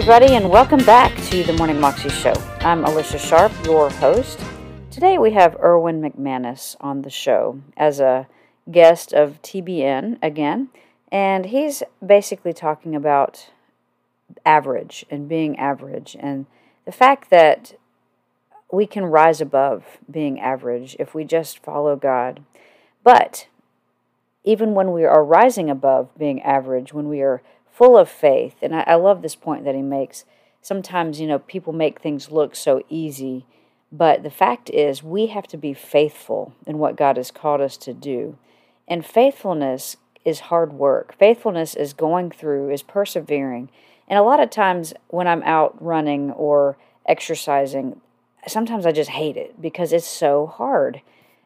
Everybody, and welcome back to the Morning Moxie Show. I'm Alicia Sharp, your host. Today we have Erwin McManus on the show as a guest of TBN again, and he's basically talking about average and being average and the fact that we can rise above being average if we just follow God. But even when we are rising above being average, when we are full of faith, and I, I love this point that he makes. Sometimes, you know, people make things look so easy, but the fact is, we have to be faithful in what God has called us to do. And faithfulness is hard work. Faithfulness is going through, is persevering. And a lot of times when I'm out running or exercising, sometimes I just hate it because it's so hard.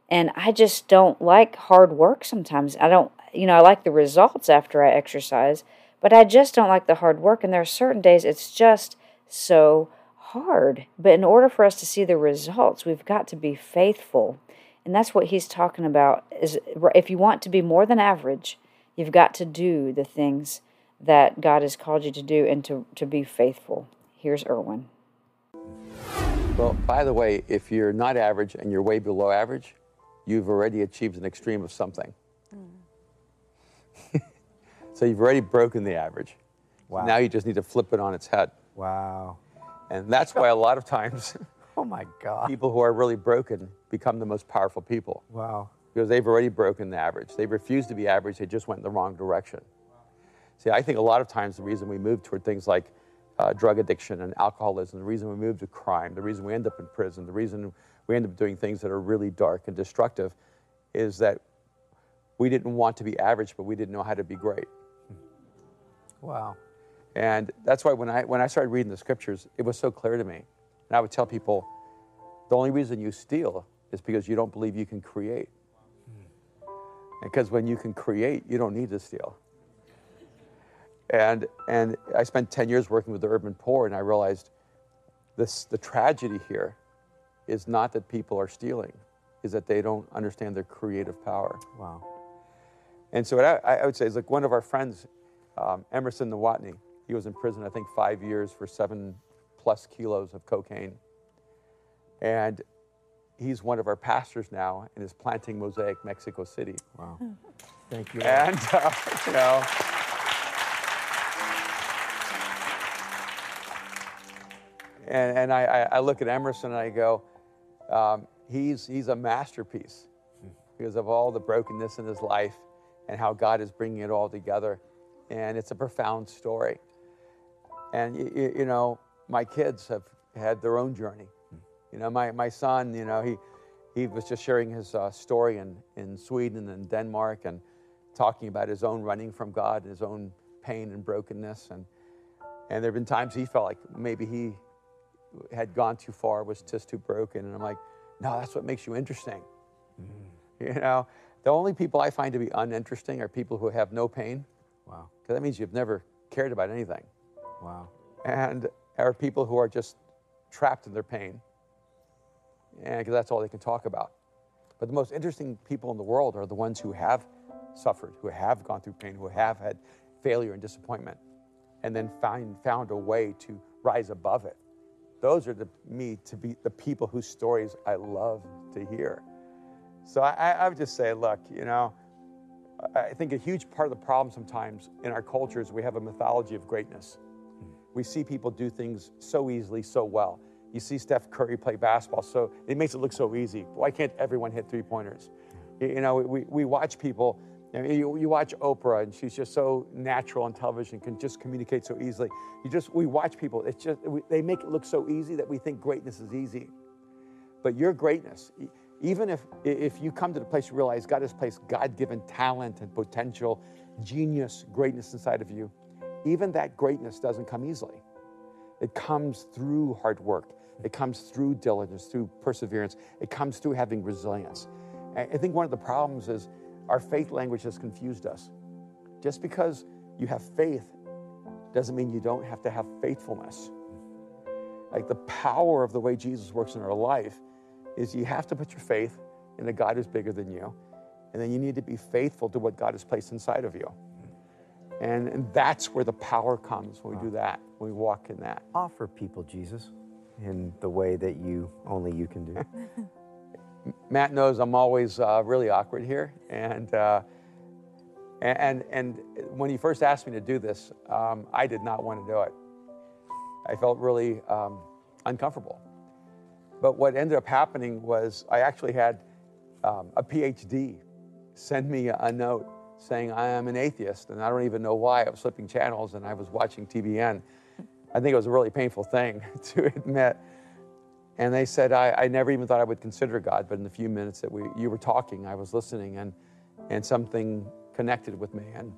And I just don't like hard work sometimes. I don't, you know, I like the results after I exercise, but I just don't like the hard work. And there are certain days it's just so hard. But in order for us to see the results, we've got to be faithful. And that's what he's talking about is if you want to be more than average, you've got to do the things that God has called you to do and to, to be faithful. Here's Erwin. Well, by the way, if you're not average and you're way below average, you've already achieved an extreme of something. Mm. so you've already broken the average. Wow. Now you just need to flip it on its head. Wow. And that's why a lot of times oh my god. People who are really broken become the most powerful people. Wow. Because they've already broken the average. They refused to be average, they just went in the wrong direction. See, I think a lot of times the reason we move toward things like uh, drug addiction and alcoholism, the reason we move to crime, the reason we end up in prison, the reason we end up doing things that are really dark and destructive is that we didn't want to be average, but we didn't know how to be great. Wow. And that's why when I, when I started reading the scriptures, it was so clear to me. And I would tell people the only reason you steal is because you don't believe you can create. Hmm. Because when you can create, you don't need to steal. And, and I spent 10 years working with the urban poor, and I realized this, the tragedy here is not that people are stealing, is that they don't understand their creative power. Wow. And so what I, I would say is like one of our friends, um, Emerson Nwotny, he was in prison, I think, five years for seven plus kilos of cocaine. And he's one of our pastors now and is planting Mosaic Mexico City. Wow. Thank you. And, uh, you know, and, and I, I look at Emerson and I go, um, he's, he's a masterpiece because of all the brokenness in his life and how God is bringing it all together. And it's a profound story. And, you, you know, my kids have had their own journey. You know, my, my son, you know, he, he was just sharing his uh, story in, in Sweden and Denmark and talking about his own running from God and his own pain and brokenness. And, and there have been times he felt like maybe he had gone too far, was just too broken. And I'm like, no, that's what makes you interesting. Mm-hmm. You know, the only people I find to be uninteresting are people who have no pain. Wow. Because that means you've never cared about anything. Wow. And there are people who are just trapped in their pain. And because that's all they can talk about. But the most interesting people in the world are the ones who have suffered, who have gone through pain, who have had failure and disappointment, and then find, found a way to rise above it. Those are the, me to be the people whose stories I love to hear. So I, I would just say, look, you know, I think a huge part of the problem sometimes in our culture is we have a mythology of greatness. We see people do things so easily, so well. You see Steph Curry play basketball, so it makes it look so easy. Why can't everyone hit three pointers? You know, we, we watch people you, you, watch Oprah, and she's just so natural on television, can just communicate so easily. You just we watch people; it's just we, they make it look so easy that we think greatness is easy. But your greatness, even if if you come to the place you realize God has placed God-given talent and potential, genius, greatness inside of you, even that greatness doesn't come easily. It comes through hard work. It comes through diligence, through perseverance. It comes through having resilience. I think one of the problems is our faith language has confused us. Just because you have faith doesn't mean you don't have to have faithfulness. Like the power of the way Jesus works in our life is you have to put your faith in a God who's bigger than you, and then you need to be faithful to what God has placed inside of you. And, and that's where the power comes when we do that, when we walk in that. Offer people Jesus in the way that you only you can do. Matt knows I'm always uh, really awkward here, and, uh, and and when he first asked me to do this, um, I did not want to do it. I felt really um, uncomfortable. But what ended up happening was I actually had um, a PhD send me a note saying I am an atheist, and I don't even know why. I was flipping channels and I was watching TBN. I think it was a really painful thing to admit. And they said, I, I, never even thought I would consider God, but in the few minutes that we, you were talking, I was listening and, and something connected with me. And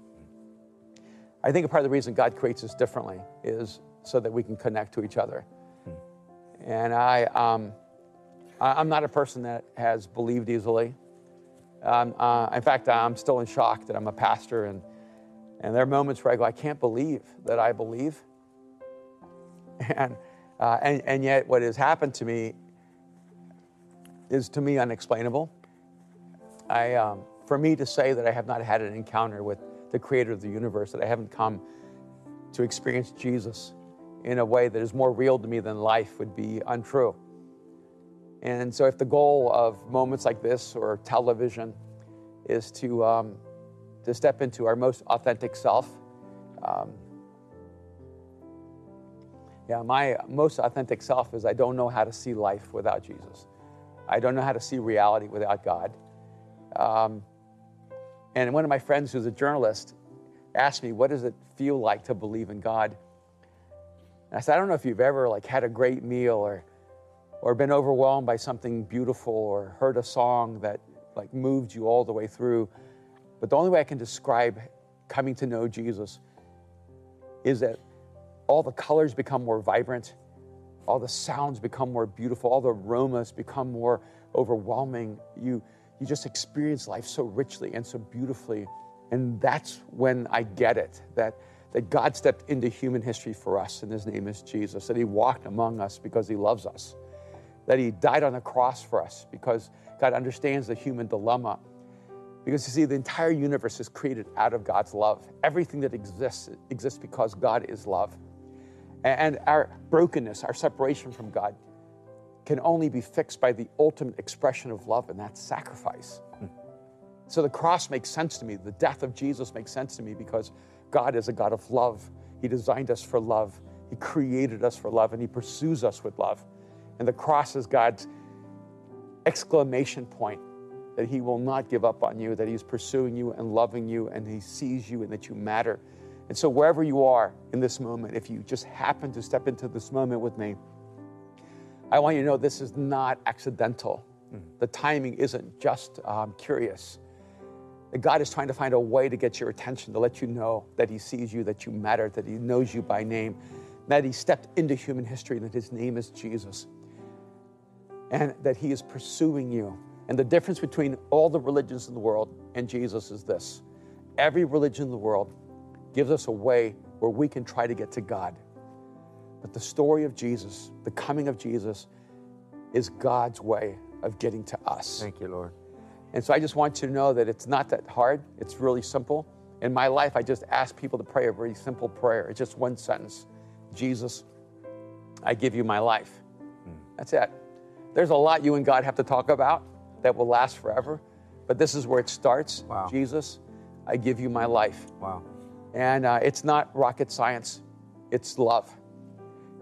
I think a part of the reason God creates us differently is so that we can connect to each other. And I, um, I, am not a person that has believed easily. Um, uh, in fact, I'm still in shock that I'm a pastor, and, and there are moments where I go, I can't believe that I believe. And uh, and, and yet, what has happened to me is to me unexplainable. I, um, for me to say that I have not had an encounter with the creator of the universe, that I haven't come to experience Jesus in a way that is more real to me than life would be untrue. And so, if the goal of moments like this or television is to, um, to step into our most authentic self, um, yeah, my most authentic self is I don't know how to see life without Jesus. I don't know how to see reality without God. Um, and one of my friends who's a journalist asked me, what does it feel like to believe in God? I said, I don't know if you've ever like had a great meal or, or been overwhelmed by something beautiful or heard a song that like moved you all the way through. But the only way I can describe coming to know Jesus is that all the colors become more vibrant, all the sounds become more beautiful, all the aromas become more overwhelming. You, you just experience life so richly and so beautifully. And that's when I get it that, that God stepped into human history for us, and his name is Jesus, that he walked among us because he loves us, that he died on the cross for us because God understands the human dilemma. Because you see, the entire universe is created out of God's love. Everything that exists exists because God is love. And our brokenness, our separation from God, can only be fixed by the ultimate expression of love, and that's sacrifice. Hmm. So the cross makes sense to me. The death of Jesus makes sense to me because God is a God of love. He designed us for love, He created us for love, and He pursues us with love. And the cross is God's exclamation point that He will not give up on you, that He's pursuing you and loving you, and He sees you and that you matter. And so, wherever you are in this moment, if you just happen to step into this moment with me, I want you to know this is not accidental. Mm-hmm. The timing isn't just um, curious. God is trying to find a way to get your attention, to let you know that He sees you, that you matter, that He knows you by name, that He stepped into human history, and that His name is Jesus, and that He is pursuing you. And the difference between all the religions in the world and Jesus is this every religion in the world gives us a way where we can try to get to God. But the story of Jesus, the coming of Jesus, is God's way of getting to us. Thank you, Lord. And so I just want you to know that it's not that hard, it's really simple. In my life, I just ask people to pray a very simple prayer. It's just one sentence Jesus, I give you my life. That's it. There's a lot you and God have to talk about that will last forever, but this is where it starts. Wow. Jesus, I give you my life. Wow. And uh, it's not rocket science, it's love.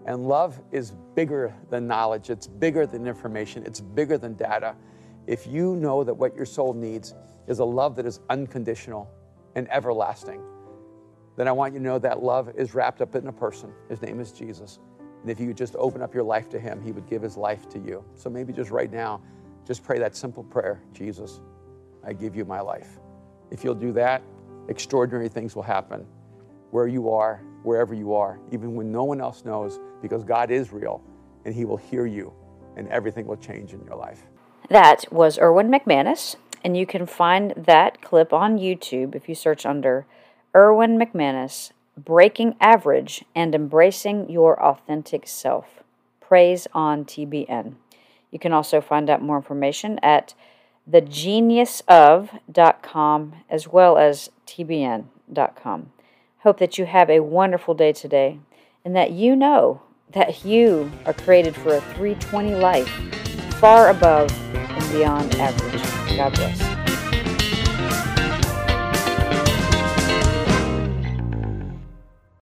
And love is bigger than knowledge, it's bigger than information, it's bigger than data. If you know that what your soul needs is a love that is unconditional and everlasting, then I want you to know that love is wrapped up in a person. His name is Jesus. And if you would just open up your life to Him, He would give His life to you. So maybe just right now, just pray that simple prayer Jesus, I give you my life. If you'll do that, extraordinary things will happen where you are, wherever you are, even when no one else knows, because God is real and He will hear you and everything will change in your life. That was Erwin McManus, and you can find that clip on YouTube if you search under Erwin McManus Breaking Average and Embracing Your Authentic Self. Praise on TBN. You can also find out more information at thegeniusof.com as well as tbn.com. Hope that you have a wonderful day today and that you know that you are created for a 320 life far above and beyond average. God bless.